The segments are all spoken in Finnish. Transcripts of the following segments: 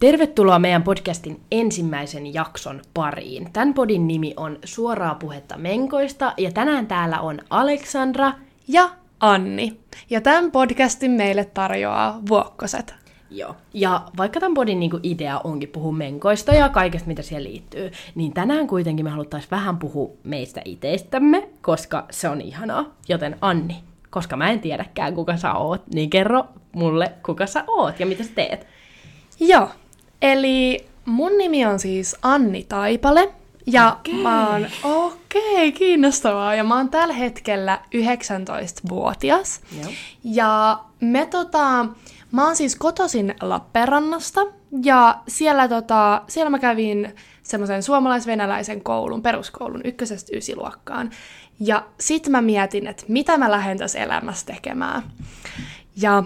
Tervetuloa meidän podcastin ensimmäisen jakson pariin. Tämän podin nimi on Suoraa puhetta menkoista ja tänään täällä on Aleksandra ja Anni. Ja tämän podcastin meille tarjoaa Vuokkoset. Joo. Ja vaikka tämän podin niinku idea onkin puhua menkoista ja kaikesta, mitä siihen liittyy, niin tänään kuitenkin me haluttaisiin vähän puhua meistä itsestämme, koska se on ihanaa. Joten Anni, koska mä en tiedäkään kuka sä oot, niin kerro mulle kuka sä oot ja mitä sä teet. Joo, eli mun nimi on siis Anni Taipale. Ja Okei. mä oon, okei, okay, kiinnostavaa. Ja mä oon tällä hetkellä 19-vuotias. Joo. Ja me tota, mä oon siis kotoisin Lappeenrannasta. Ja siellä, tota, siellä mä kävin semmoisen suomalais-venäläisen koulun, peruskoulun ykkösestä ysiluokkaan. Ja sit mä mietin, että mitä mä lähden tässä elämässä tekemään. Ja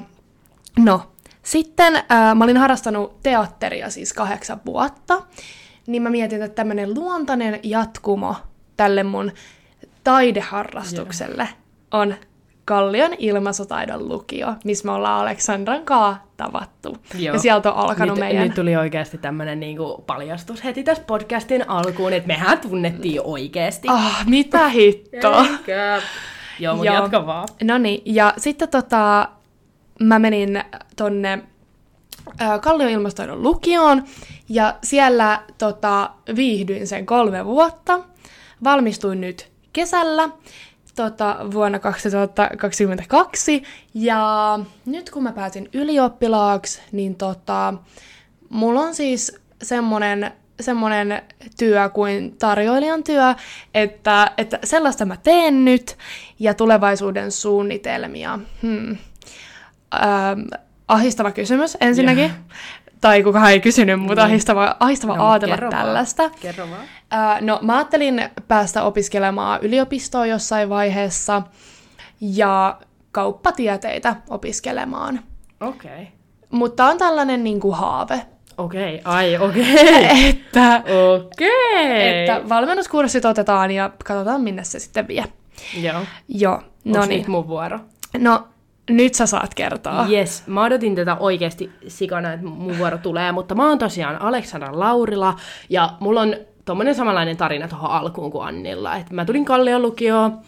no, sitten ää, mä olin harrastanut teatteria siis kahdeksan vuotta, niin mä mietin, että tämmönen luontainen jatkumo tälle mun taideharrastukselle on Kallion ilmaisutaidon lukio, missä me ollaan Aleksandran kaa tavattu. Joo. Ja sieltä on alkanut nyt, meidän... Nyt tuli oikeasti tämmönen niinku paljastus heti tässä podcastin alkuun, että mehän tunnettiin oikeasti. Ah, mitä hittoa! Joo, mutta Joo. jatka vaan. No niin, ja sitten tota, mä menin tonne Kallion ilmastoidon lukioon, ja siellä tota, viihdyin sen kolme vuotta. Valmistuin nyt kesällä tota, vuonna 2022, ja nyt kun mä pääsin ylioppilaaksi, niin tota, mulla on siis semmonen, semmonen työ kuin tarjoilijan työ, että, että sellaista mä teen nyt, ja tulevaisuuden suunnitelmia. Hmm. Ähm, ahistava kysymys ensinnäkin. Joo. Tai kukaan ei kysynyt, mutta Niin. ahistava, ahistava No, ajatella kerro vaan. tällaista. Kerro vaan. Ää, no, mä ajattelin päästä opiskelemaan yliopistoon jossain vaiheessa ja kauppatieteitä opiskelemaan. Okei. Okay. Mutta on tällainen niin kuin haave, Okei, okay. ai okei. että, Okei. että valmennuskurssit otetaan ja katsotaan minne se sitten vie. Joo. Joo, no Onks niin. nyt mun vuoro? No, nyt sä saat kertoa. Yes, mä odotin tätä oikeasti sikana, että mun vuoro tulee, mutta mä oon tosiaan Aleksandra Laurila, ja mulla on tommonen samanlainen tarina tuohon alkuun kuin Annilla. Et mä tulin Kallion lukioon,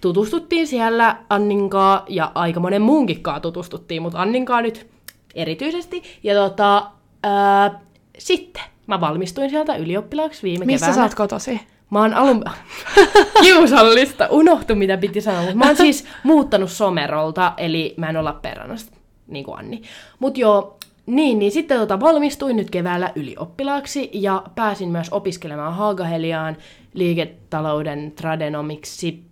tutustuttiin siellä Anninkaa, ja aika monen muunkinkaan tutustuttiin, mutta Anninkaa nyt erityisesti. Ja tota, ää, sitten mä valmistuin sieltä ylioppilaaksi viime Mistä keväänä. sä oot kotosi? Mä oon alun... Kiusallista, unohtu mitä piti sanoa. Mä oon siis muuttanut Somerolta, eli mä en ole Lappeenrannasta, niin kuin Anni. Mut joo, niin, niin sitten tota, valmistuin nyt keväällä ylioppilaaksi ja pääsin myös opiskelemaan Haagaheliaan liiketalouden tradenomiksi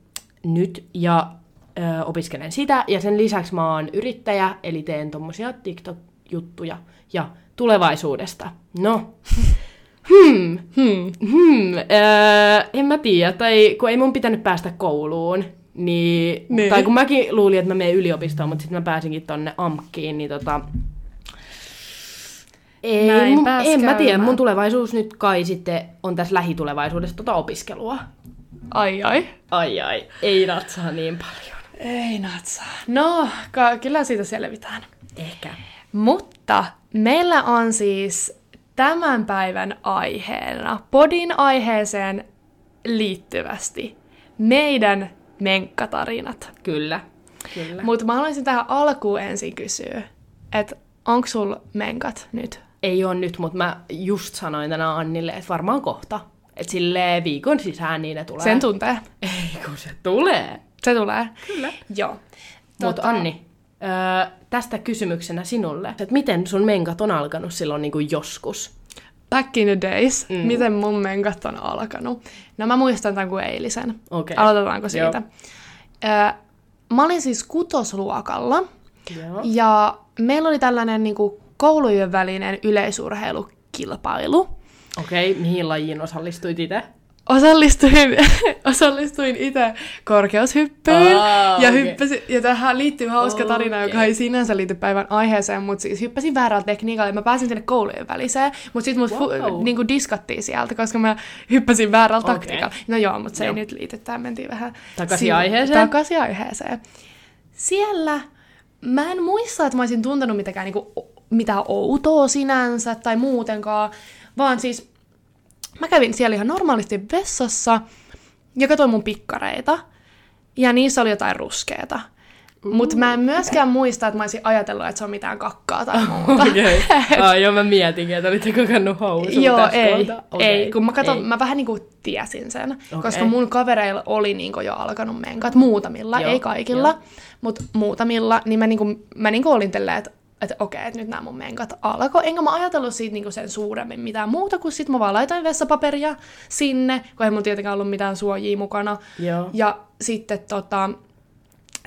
nyt ja ö, opiskelen sitä. Ja sen lisäksi mä oon yrittäjä, eli teen tommosia TikTok-juttuja ja tulevaisuudesta. No, Hmm, hmm, hmm. Öö, en mä tiedä, tai kun ei mun pitänyt päästä kouluun, niin, Niin. tai kun mäkin luulin, että mä menen yliopistoon, mutta sitten mä pääsinkin tonne AMKkiin, niin tota... Ei, Näin mun, en mä tiedä, mun tulevaisuus nyt kai sitten on tässä lähitulevaisuudessa tota opiskelua. Ai ai. Ai ai, ei natsaa niin paljon. Ei natsaa. No, kyllä siitä selvitään. Ehkä. Mutta meillä on siis tämän päivän aiheena, podin aiheeseen liittyvästi, meidän menkkatarinat. Kyllä. Kyllä. Mutta mä haluaisin tähän alkuun ensin kysyä, että onko sul menkat nyt? Ei ole nyt, mutta mä just sanoin tänään Annille, että varmaan kohta. Että silleen viikon sisään niin ne tulee. Sen tuntee. Ei kun se tulee. Se tulee. Kyllä. Joo. Mutta Anni, öö, tästä kysymyksenä sinulle, että miten sun menkat on alkanut silloin niin kuin joskus? Back in the days, Mm. miten mun menkat on alkanut. No mä muistan tämän kuin eilisen. Okei. Aloitetaanko siitä? Joo. Ö, mä olin siis kutosluokalla. Joo. Ja meillä oli tällainen niin kuin, koulujen välinen yleisurheilukilpailu. Okei, mihin lajiin osallistuit itse? Osallistuin, osallistuin itse korkeushyppyyn. Aa, ja, hyppäsin, ja tähän liittyy hauska tarina, Okei. joka ei sinänsä liity päivän aiheeseen, mutta siis hyppäsin väärällä tekniikalla ja mä pääsin sinne koulujen väliseen, mutta sitten mut Wow. fu- niinku diskattiin sieltä, koska mä hyppäsin väärällä Okei. taktiikalla. No joo, mutta se Joo. ei nyt liity, tämä mentiin vähän... Takaisin sivu- aiheeseen. Takaisin aiheeseen. Siellä mä en muista, että mä olisin tuntenut mitenkään niinku mitään outoa sinänsä tai muutenkaan, vaan siis mä kävin siellä ihan normaalisti vessassa ja katsoin mun pikkareita. Ja niissä oli jotain ruskeeta. Mutta mä en myöskään muista, että mä olisin ajatellut, että se on mitään kakkaa tai muuta. Okei. Okay. Ah, joo, mä mietinkin, että olitteko kannut housu Joo, ei. Okei. ei. Kun mä, katon, Ei. mä vähän niinku tiesin sen, Okei. koska mun kavereilla oli niinku jo alkanut menkat, muutamilla, Joo, ei kaikilla, mutta muutamilla, niin mä, niinku, mä niinku olin tälleen, että että okei, että nyt nämä mun menkat alkoi. Enkä mä ajatellut siitä niinku sen suuremmin mitään muuta, kuin sit mä vaan laitoin vessapaperia sinne, kun ei mun tietenkään ollut mitään suojia mukana. Joo. Ja sitten tota,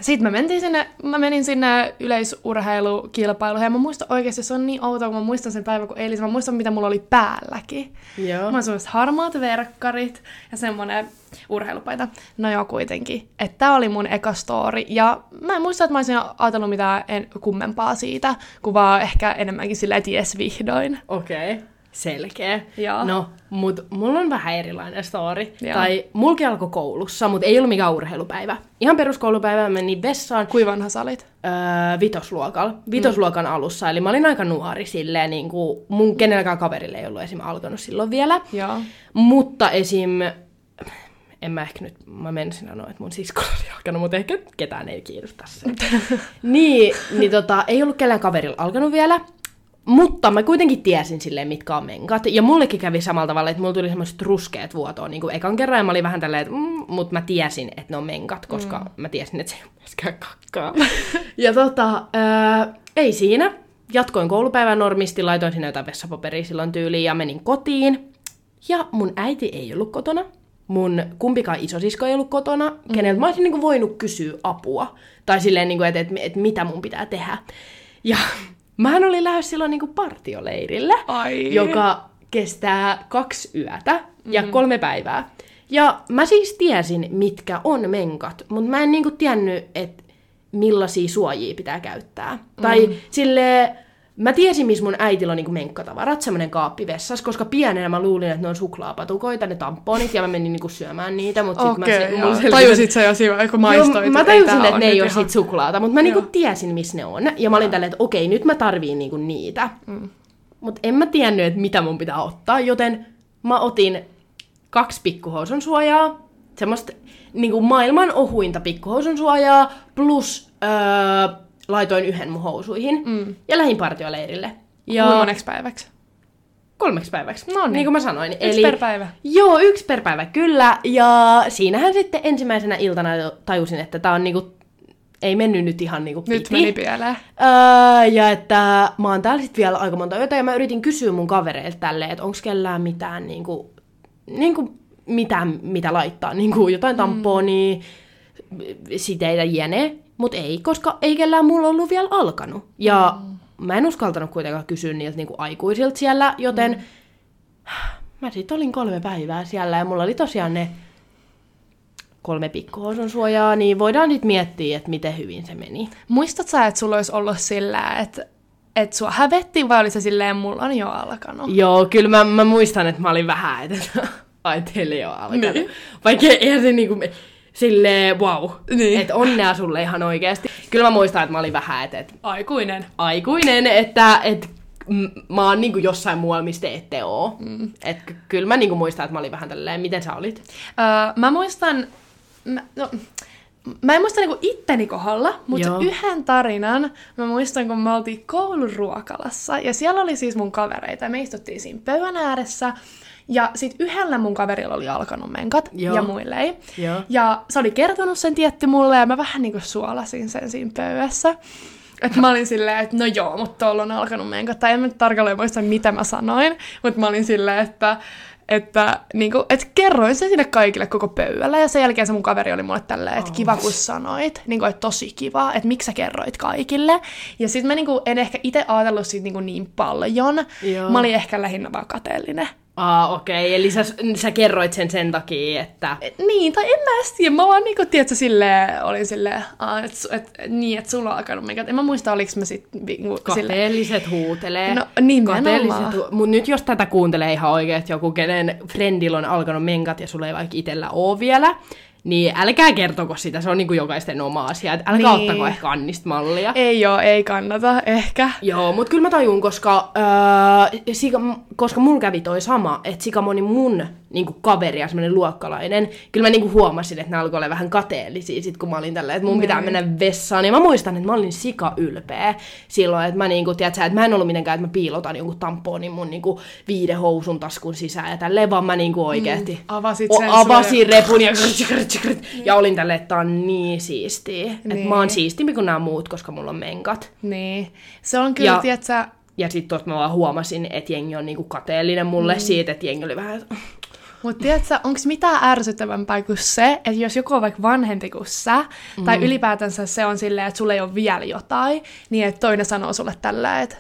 sitten mä, mentiin sinne, mä menin sinne yleisurheilukilpailuun ja mä muistan oikeasti, se on niin outoa, kun mä muistan sen päivän kuin eilis. Mä muistan, mitä mulla oli päälläkin. Joo. Mä oon semmoiset harmaat verkkarit ja semmonen urheilupaita. No joo, kuitenkin. Että tää oli mun eka story. Ja mä en muista, että mä olisin ajatellut mitään en, kummempaa siitä, kun vaan ehkä enemmänkin silleen, että jes vihdoin. Okei. Okay. Selkeä. Joo. No, mut mulla on vähän erilainen story. Joo. Tai mulki alkoi koulussa, mutta ei ollut mikään urheilupäivä. Ihan peruskoulupäivä mä menin vessaan Kui vanha sä olit? öö, vitosluokalla. Vitosluokan alussa, eli mä olin aika nuori silleen, niin kuin mun kenelläkään kaverille ei ollut esim. alkanut silloin vielä. Joo. Mutta esim... En mä ehkä nyt, mä menisin sanoa, että mun siskolla oli alkanut, mutta ehkä ketään ei kiinnosta se. niin, niin tota, ei ollut kellään kaverilla alkanut vielä. Mutta mä kuitenkin tiesin silleen, mitkä on menkat. Ja mullekin kävi samalla tavalla, että mulla tuli semmoiset ruskeat vuotoa niin kuin ekan kerran. Ja mä olin vähän tälleen, että mm, mutta mä tiesin, että ne on menkat, koska mm. mä tiesin, että se ei myöskään kakkaa. ja tota, ää, ei siinä. Jatkoin koulupäivän normisti, laitoin sinne jotain vessapaperia silloin tyyliin ja menin kotiin. Ja mun äiti ei ollut kotona. Mun kumpikaan isosisko ei ollut kotona, mm. keneltä mä olisin niin kuin voinut kysyä apua. Tai silleen, niin kuin, että, että, että mitä mun pitää tehdä. Ja mähän olin lähes silloin niin kuin partioleirille, Ai. joka kestää kaksi yötä ja mm. kolme päivää. Ja mä siis tiesin, mitkä on menkat, mutta mä en niinku tiennyt, että millaisia suojia pitää käyttää. Mm. Tai silleen, mä tiesin, missä mun äitillä on niinku menkkatavarat, semmonen kaappi vessassa, koska pienenä mä luulin, että ne on suklaapatukoita, ne tamponit, ja mä menin niinku syömään niitä, mutta sit Okei, mä, mulla selvisi, tajusit sä jo siinä, kun maistoit. Joo, mä tajusin, että ne ei ole ihan- sit suklaata, mutta mä niinku tiesin, missä ne on. Ja mä olin tälleen, että okei, nyt mä tarviin niinku niitä. Mm. Mutta en mä tiennyt, että mitä mun pitää ottaa, joten mä otin kaksi pikkuhousun suojaa, semmoista niinku maailman ohuinta pikkuhousun suojaa, plus öö, laitoin yhden mun housuihin mm. ja lähin partioleirille. Ja Kuinka moneksi päiväksi? kolmeksi päiväksi. No niin. niin kuin mä sanoin. Yksi per päivä. Joo, yksi per päivä, kyllä. Ja siinähän sitten ensimmäisenä iltana tajusin, että tää on niinku, ei mennyt nyt ihan niinku piti. Nyt meni pieleen. Öö, ja että mä oon täällä sitten vielä aika monta yötä, ja mä yritin kysyä mun kavereilta tälleen, että onko kellään mitään niinku, niinku mitään, mitä laittaa, niinku jotain tamponia, siteitä, jene, mutta ei, koska ei kellään mulla ollut vielä alkanut. Ja mm. mä en uskaltanut kuitenkaan kysyä niiltä niinku aikuisilta siellä, joten mm. mä sitten olin kolme päivää siellä, ja mulla oli tosiaan ne kolme pikkuhousun suojaa, niin voidaan nyt miettiä, että miten hyvin se meni. Muistat sä, että sulla olisi ollut sillä, että että sua hävettiin, vai oli se silleen, mulla on jo alkanut? Joo, kyllä mä, mä muistan, että mä olin vähän, että ai teille ei ole alkanut. Niin. Vaikka eihän se niinku, silleen wow, Niin. että onnea sulle ihan oikeasti. Kyllä mä muistan, että mä olin vähän, että, että Aikuinen. aikuinen, että, että m- mä oon niinku jossain muualla, mistä te ette oo. Mm. Et ky- kyllä mä niinku muistan, että mä olin vähän tälleen, miten sä olit? Öö, mä muistan, mä, no, mä en muista niinku itteni kohdalla, mutta Joo. yhden tarinan mä muistan, kun me oltiin kouluruokalassa. Ja siellä oli siis mun kavereita ja me istuttiin siinä pöydän ääressä. Ja sit yhdellä mun kaverilla oli alkanut menkat Joo. ja muille ei. Joo. Ja se oli kertonut sen tietty mulle ja mä vähän niinku suolasin sen siinä pöydässä. Että mä olin silleen, että no joo, mutta tuolla on alkanut menkat. Tai en mä nyt tarkalleen muista, mitä mä sanoin. Mutta mä olin silleen, että, että, niinku, että kerroin sen sinne kaikille koko pöydällä. Ja sen jälkeen se mun kaveri oli mulle tälleen, että kiva kun sanoit. Niinku, että tosi kiva, että miksi sä kerroit kaikille. Ja sit mä niinku, en ehkä itse ajatellut siitä niinku niin paljon. Joo. Mä olin ehkä lähinnä vaan kateellinen. Aa, okei, okay. eli sä, sä kerroit sen sen takia, että... Et, niin, tai en mä edes tiedä. Mä vaan niinku, tiedätkö, silleen, olin silleen, että et, niin, että sulla on alkanut menkat. En mä muista, oliko mä sit niinku, Kateelliset huutelee. No, nimenomaan. Kateelliset hu- Mut nyt jos tätä kuuntelee ihan oikein, että joku kenen friendillä on alkanut menkat ja sulla ei vaikka itellä oo vielä, niin älkää kertoko sitä, se on niinku jokaisten oma asia. Et älkää Niin. ottako ehkä Annista mallia. Ei oo, ei kannata, ehkä. Joo, mutta kyllä mä tajun, koska, öö, sika, koska mulla kävi toi sama, että sika moni mun niinku, kaveri ja semmonen luokkalainen, kyllä mä niinku, huomasin, että ne alkoi olla vähän kateellisia sit kun mä olin tällä, että mun pitää Niin. mennä vessaan. Ja mä muistan, että mä olin sika ylpeä silloin, että mä niinku, tiedätkö, että mä en ollut mitenkään, että mä piilotan jonkun tamponin mun niinku, viidehousun taskun sisään ja tälleen, vaan mä niinku oikeesti Mm, avasit o- sen avasin repun ja, ja olin tälleen, että tää on niin siistiä. Että Niin. mä oon siistimpi kuin nämä muut, koska mulla on menkat. Niin. Se on kyllä, Ja- ja... tiedätkö, Ja sitten tuosta mä vaan huomasin, että jengi on niinku kateellinen mulle mm. siitä, että jengi oli vähän... Mutta tiedätkö, onko mitään ärsyttävämpää kuin se, että jos joku on vaikka vanhempi kuin sä, mm. tai ylipäätänsä se on silleen, että sulla ei ole vielä jotain, niin että toinen sanoo sulle tällä, että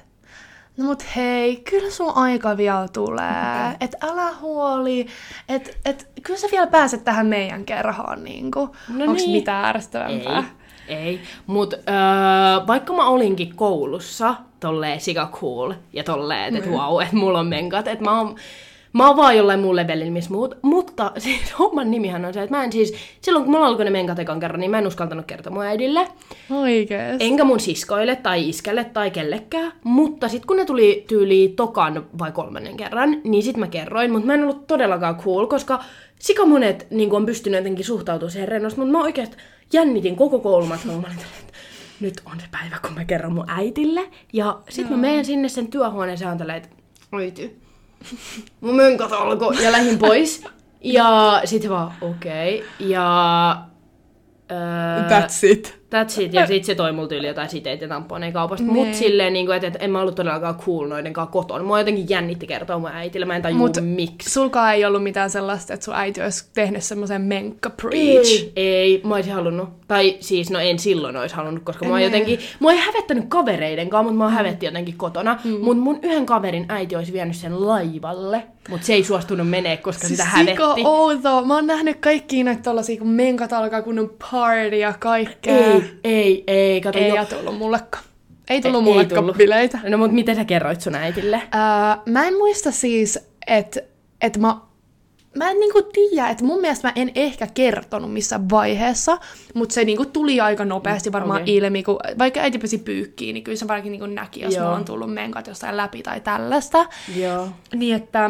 no mut hei, kyllä sun aika vielä tulee, Mm. että älä huoli, että et, kyllä sä vielä pääset tähän meidän kerhoon, niinku. No onko niin. mitään ärsyttävämpää? Ei, ei. Mutta öö, vaikka mä olinkin koulussa tolleen sika cool ja tolleen, että wow, että mulla on menkat, että mä oon, mä oon vaan jollain muun levelillä, missä muut. Mutta siis homman nimihän on se, että mä en siis, silloin kun mulla alkoi ne menkat ekan kerran, niin mä en uskaltanut kertoa mun äidille. Oikeesti? Enkä mun siskoille tai iskelle tai kellekään. Mutta sitten kun ne tuli tyyli tokan vai kolmannen kerran, niin sit mä kerroin. Mutta mä en ollut todellakaan cool, koska sika monet niin on pystynyt jotenkin suhtautumaan siihen rennosti. Mutta mä oikeasti jännitin koko koulumatkan. Mä olin että nyt on se päivä, kun mä kerron mun äitille. Ja sit mä menen sinne sen työhuoneeseen ja on että äiti, mun mönkat alkoi ja lähdin pois. Ja sit se vaan, okei. Okay. Ja... Öö, That's it. That's it. Ja sit se toi mulle tyyli jotain siteitä ja tamponeja kaupasta. Mut Nee. silleen, niin että, että en mä ollut todellakaan cool noidenkaan kotona. Mua jotenkin jännitti kertoa mun äitille. Mä en tajua Mut miksi. Sulkaan ei ollut mitään sellaista, että sun äiti olisi tehnyt semmoisen menkka preach. Ei, ei, mä olisin halunnut. Tai siis, no en silloin olisi halunnut, koska mua jotenkin, mua ei hävettänyt kavereidenkaan, mutta mua hävetti jotenkin kotona. Mm. Mut mun yhden kaverin äiti olisi vienyt sen laivalle, mutta se ei suostunut menee, koska sitä Sika hävetti. outo. Mä oon nähnyt kaikkia näitä tollasia, kun menkat alkaa kunnon party ja kaikkea. Ei, ei, ei, kato ei jo. ole tullut mullekaan. Ei tullut Ei mullekaan tullut. bileitä. No mut miten sä kerroit sun äitille? Öö, mä en muista siis, että et mä... Mä en niinku tiedä, että mun mielestä mä en ehkä kertonut missään vaiheessa, mutta se niinku tuli aika nopeasti varmaan Okei. okay. ilmi, kun vaikka äiti pesi pyykkiin, niin kyllä se varmaan niinku näki, jos Joo. on tullut menkat jostain läpi tai tällaista. Joo. Niin, että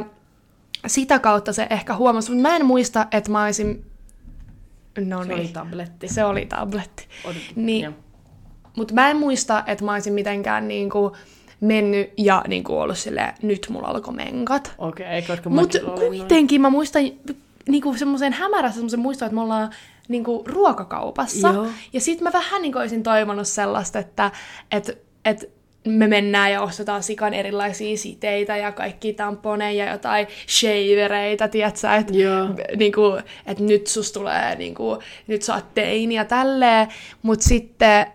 sitä kautta se ehkä huomasi, mutta mä en muista, että mä olisin... No Se oli niin, tabletti. se oli tabletti. Niin, mutta mä en muista, että mä olisin mitenkään niinku mennyt ja niinku ollut silleen, nyt mulla alkoi menkat. Okei, okay, koska Mutta kuitenkin mä muistan niinku semmoisen hämärässä semmoisen muiston, että me ollaan niinku ruokakaupassa. Joo. Ja sit mä vähän niinku olisin toivonut sellaista, että et, et me mennään ja ostetaan sikan erilaisia siteitä ja kaikki tamponeja ja jotain shavereita, tiedätkö, että niinku, et nyt sus tulee, niinku, nyt sä oot teini ja tälleen, mut sitten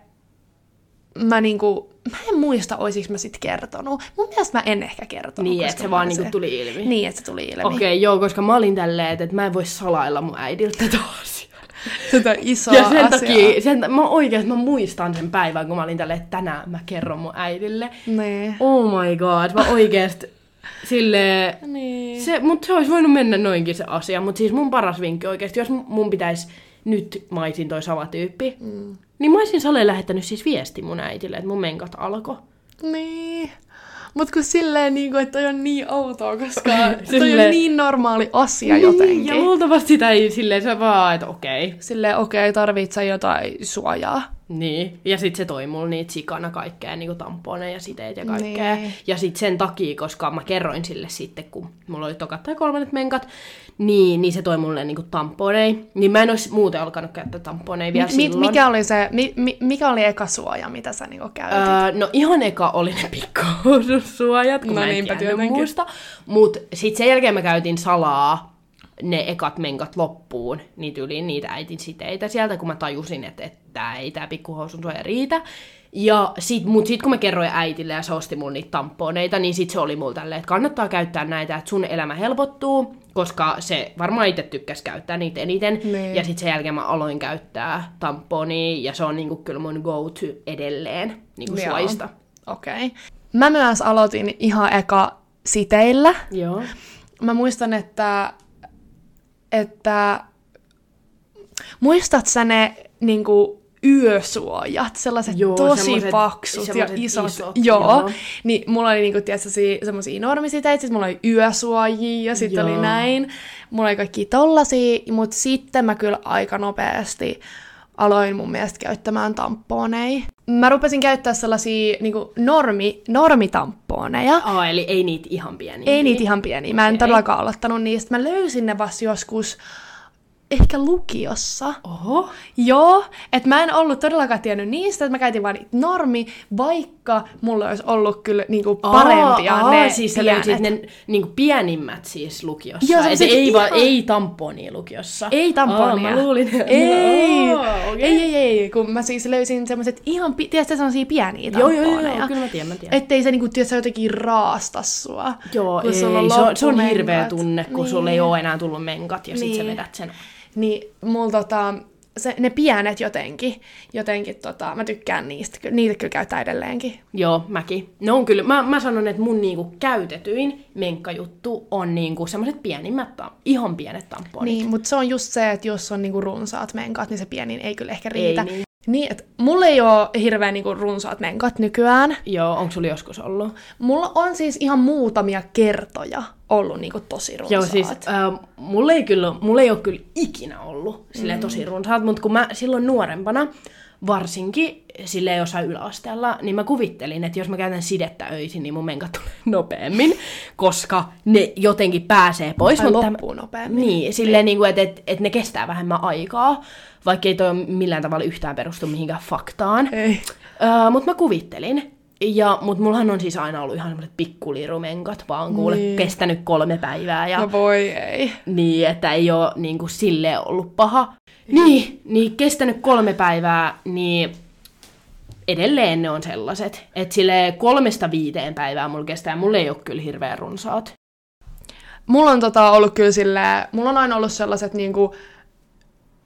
mä niinku, mä en muista, oisinko mä sit kertonut. Mun mielestä mä en ehkä kertonut. Niin, että se vaan olin niinku tuli ilmi. Niin, että se tuli ilmi. Okei, okay, joo, koska mä olin tälleen, että mä en voi salailla mun äidiltä tätä asiaa. Tätä isoa Ja sen asiaa. takia, sen, mä oikeesti mä muistan sen päivän, kun mä olin tälleen, että tänään mä kerron mun äidille. Niin. Oh my god, mä oikeesti silleen... Niin. Se, mutta se olisi voinut mennä noinkin se asia, mutta siis mun paras vinkki oikeasti, jos mun pitäisi nyt mä olisin toi sama tyyppi, mm. niin mä olisin Sale lähettänyt siis viesti mun äitille, että mun menkat alkoi. Niin. Mut kun silleen, niin kuin, että toi on niin outoa, koska toi Silleen- on niin normaali asia jotenkin. Ja luultavasti sitä ei silleen se vaan, että okei. Silleen, okei, okay, tarvit sä jotain suojaa? Niin, ja sitten se toi mulle niitä sikana kaikkea, niinku tamponeja ja siteet ja kaikkea. Niin. Ja sitten sen takia, koska mä kerroin sille sitten, kun mulla oli tokat tai kolmannet menkat, niin, niin se toi mulle niinku tamponei. Niin mä en olisi muuten alkanut käyttää tamponeja vielä Mi- mi- silloin. mikä oli se, mi- mi- mikä oli eka suoja, mitä sä niinku käytit? Öö, no ihan eka oli ne pikkuhoususuojat, kun No mä en niinpä muusta. Mut sit sen jälkeen mä käytin salaa ne ekat menkat loppuun, niitä yli niitä äitin siteitä sieltä, kun mä tajusin, että, että ei tää pikkuhousun suoja riitä. Ja sit, mut sit kun mä kerroin äitille ja se osti mulle niitä tamponeita, niin sit se oli mulle tälleen, että kannattaa käyttää näitä, että sun elämä helpottuu, koska se varmaan itse tykkäs käyttää niitä eniten. Niin. Ja sit sen jälkeen mä aloin käyttää tamponia, ja se on niinku kyllä mun go-to edelleen niinku suojista. Okei. Okay. Mä myös aloitin ihan eka siteillä. Joo. Mä muistan, että, että muistat sä ne niinku, yösuojat, sellaiset Joo, tosi semmoset- paksut ja isot. isot, joo. joo. Niin mulla oli niinku, tiedätkö, semmosia normisiteitä, sit mulla oli yösuojia ja sitten oli näin. Mulla oli kaikki tollasia, mutta sitten mä kyllä aika nopeasti aloin mun mielestä käyttämään tamponeja. Mä rupesin käyttää sellaisia niinku normi, normitamponeja. Aa, eli ei niitä ihan pieniä. Ei niitä ihan pieniä. Mä en Okei. todellakaan aloittanut niistä. Mä löysin ne vasta joskus ehkä lukiossa. Oho. Joo, että mä en ollut todellakaan tiennyt niistä, että mä käytin vaan niitä normi, vaikka mulla olisi ollut kyllä niinku parempia aa, ne siis sä löysit ne niinku pienimmät siis lukiossa. Joo, semmoset ei, va, ihan- ei tamponia lukiossa. Ei tamponia. Aa, mä luulin. Ei. Aa, okei. ei, ei, ei, kun mä siis löysin semmoset ihan, pi- tiedätkö, sellaisia pieniä tamponeja. joo, joo, joo, kyllä mä tiedän, mä tiedän. Ettei se niinku, tiedätkö, jotenkin raasta sua. Joo, ei, se, on, se on hirveä tunne, kun niin. sulla ei ole enää tullut menkat ja sit sä Niin. vedät sen. Niin mulla tota, se, ne pienet jotenkin, jotenkin tota, mä tykkään niistä, niitä kyllä käyttää edelleenkin. Joo, mäkin. Ne on kyllä, mä, mä sanon, että mun niinku käytetyin menkkajuttu on niinku semmoiset pienimmät, ihan pienet tamponit. Niin, mutta se on just se, että jos on niinku runsaat menkat, niin se pienin ei kyllä ehkä riitä. Ei niin. Niin, että mulla ei ole hirveän niinku runsaat menkat nykyään. Joo, onko sulla joskus ollut? Mulla on siis ihan muutamia kertoja ollut niinku tosi runsaat. Joo, siis äh, mulla, ei kyllä, mulla ei ole kyllä ikinä ollut sille tosi runsaat, mutta kun mä silloin nuorempana, varsinkin sille jossain yläasteella, niin mä kuvittelin, että jos mä käytän sidettä öisin, niin mun menkat tulee nopeammin, koska ne jotenkin pääsee pois. Tai mutta- loppuu nopeammin. Niin, silleen, niin kuin, että, että, että ne kestää vähemmän aikaa, vaikka ei toi millään tavalla yhtään perustu mihinkään faktaan. Ei. Öö, mutta mä kuvittelin. Ja, mut mullahan on siis aina ollut ihan semmoiset pikkulirumenkat, vaan kuule, Niin. kestänyt kolme päivää. Ja, No voi ei. Niin, että ei ole niin kuin, silleen ollut paha. Niin, niin kestänyt kolme päivää, niin edelleen ne on sellaiset. Että sille kolmesta viiteen päivää mulla kestää, mulla ei ole kyllä hirveän runsaat. Mulla on tota ollut kyllä silleen, mulla on aina ollut sellaiset niinku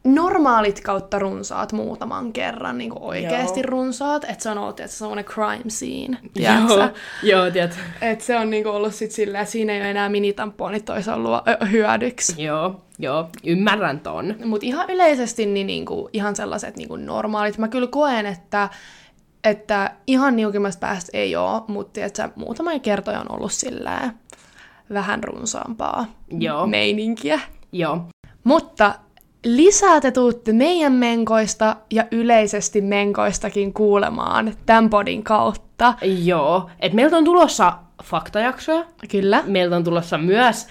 normaalit kautta runsaat muutaman kerran, niinku oikeasti Joo. runsaat, että se on ollut että semmoinen crime scene, Joo, tiedätkö? joo, tiedät. Et se on niinku ollut sit silleen, että siinä ei ole enää minitamponit olisi ollut hyödyksi. Joo, joo, ymmärrän ton. Mutta ihan yleisesti niin niinku, ihan sellaiset niinku normaalit. Mä kyllä koen, että, että ihan niukimmasta päästä ei ole, mutta muutama kertoja on ollut silleen vähän runsaampaa Joo. meininkiä. Joo. Mutta lisää te tuutte meidän menkoista ja yleisesti menkoistakin kuulemaan tämän podin kautta. Joo. Et meiltä on tulossa faktajaksoja. Kyllä. Meiltä on tulossa myös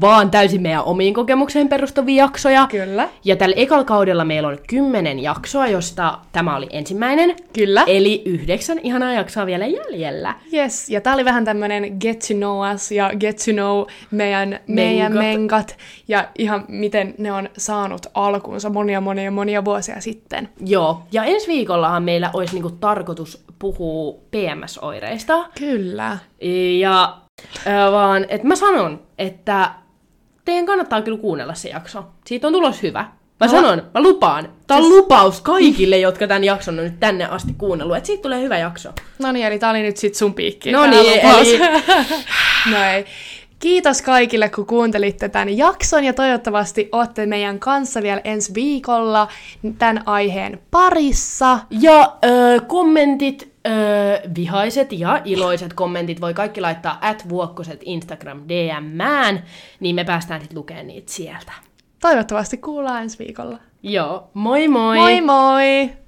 vaan täysin meidän omiin kokemukseen perustuvia jaksoja. Kyllä. Ja tällä ekalla kaudella meillä on kymmenen jaksoa, josta tämä oli ensimmäinen. Kyllä. Eli yhdeksän ihanaa jaksoa vielä jäljellä. Yes, ja tää oli vähän tämmönen get to know us ja get to know meidän, meidän Menkat. menkat ja ihan miten ne on saanut alkuunsa monia monia monia vuosia sitten. Joo. Ja ensi viikollahan meillä olisi niinku tarkoitus puhua PMS-oireista. Kyllä. Ja äh, vaan, että mä sanon, että teidän kannattaa kyllä kuunnella se jakso. Siitä on tulos hyvä. Mä No. sanon, mä lupaan. Tää on lupaus kaikille, jotka tämän jakson on nyt tänne asti kuunnellut, että siitä tulee hyvä jakso. No niin, eli tää oli nyt sit sun piikki. No niin, eli- no ei. Kiitos kaikille, kun kuuntelitte tämän jakson ja toivottavasti olette meidän kanssa vielä ensi viikolla tämän aiheen parissa. Ja ö, kommentit, ö, vihaiset ja iloiset kommentit voi kaikki laittaa at vuokkoset Instagram DMään, niin me päästään sitten lukemaan niitä sieltä. Toivottavasti kuullaan ensi viikolla. Joo, moi moi! Moi moi!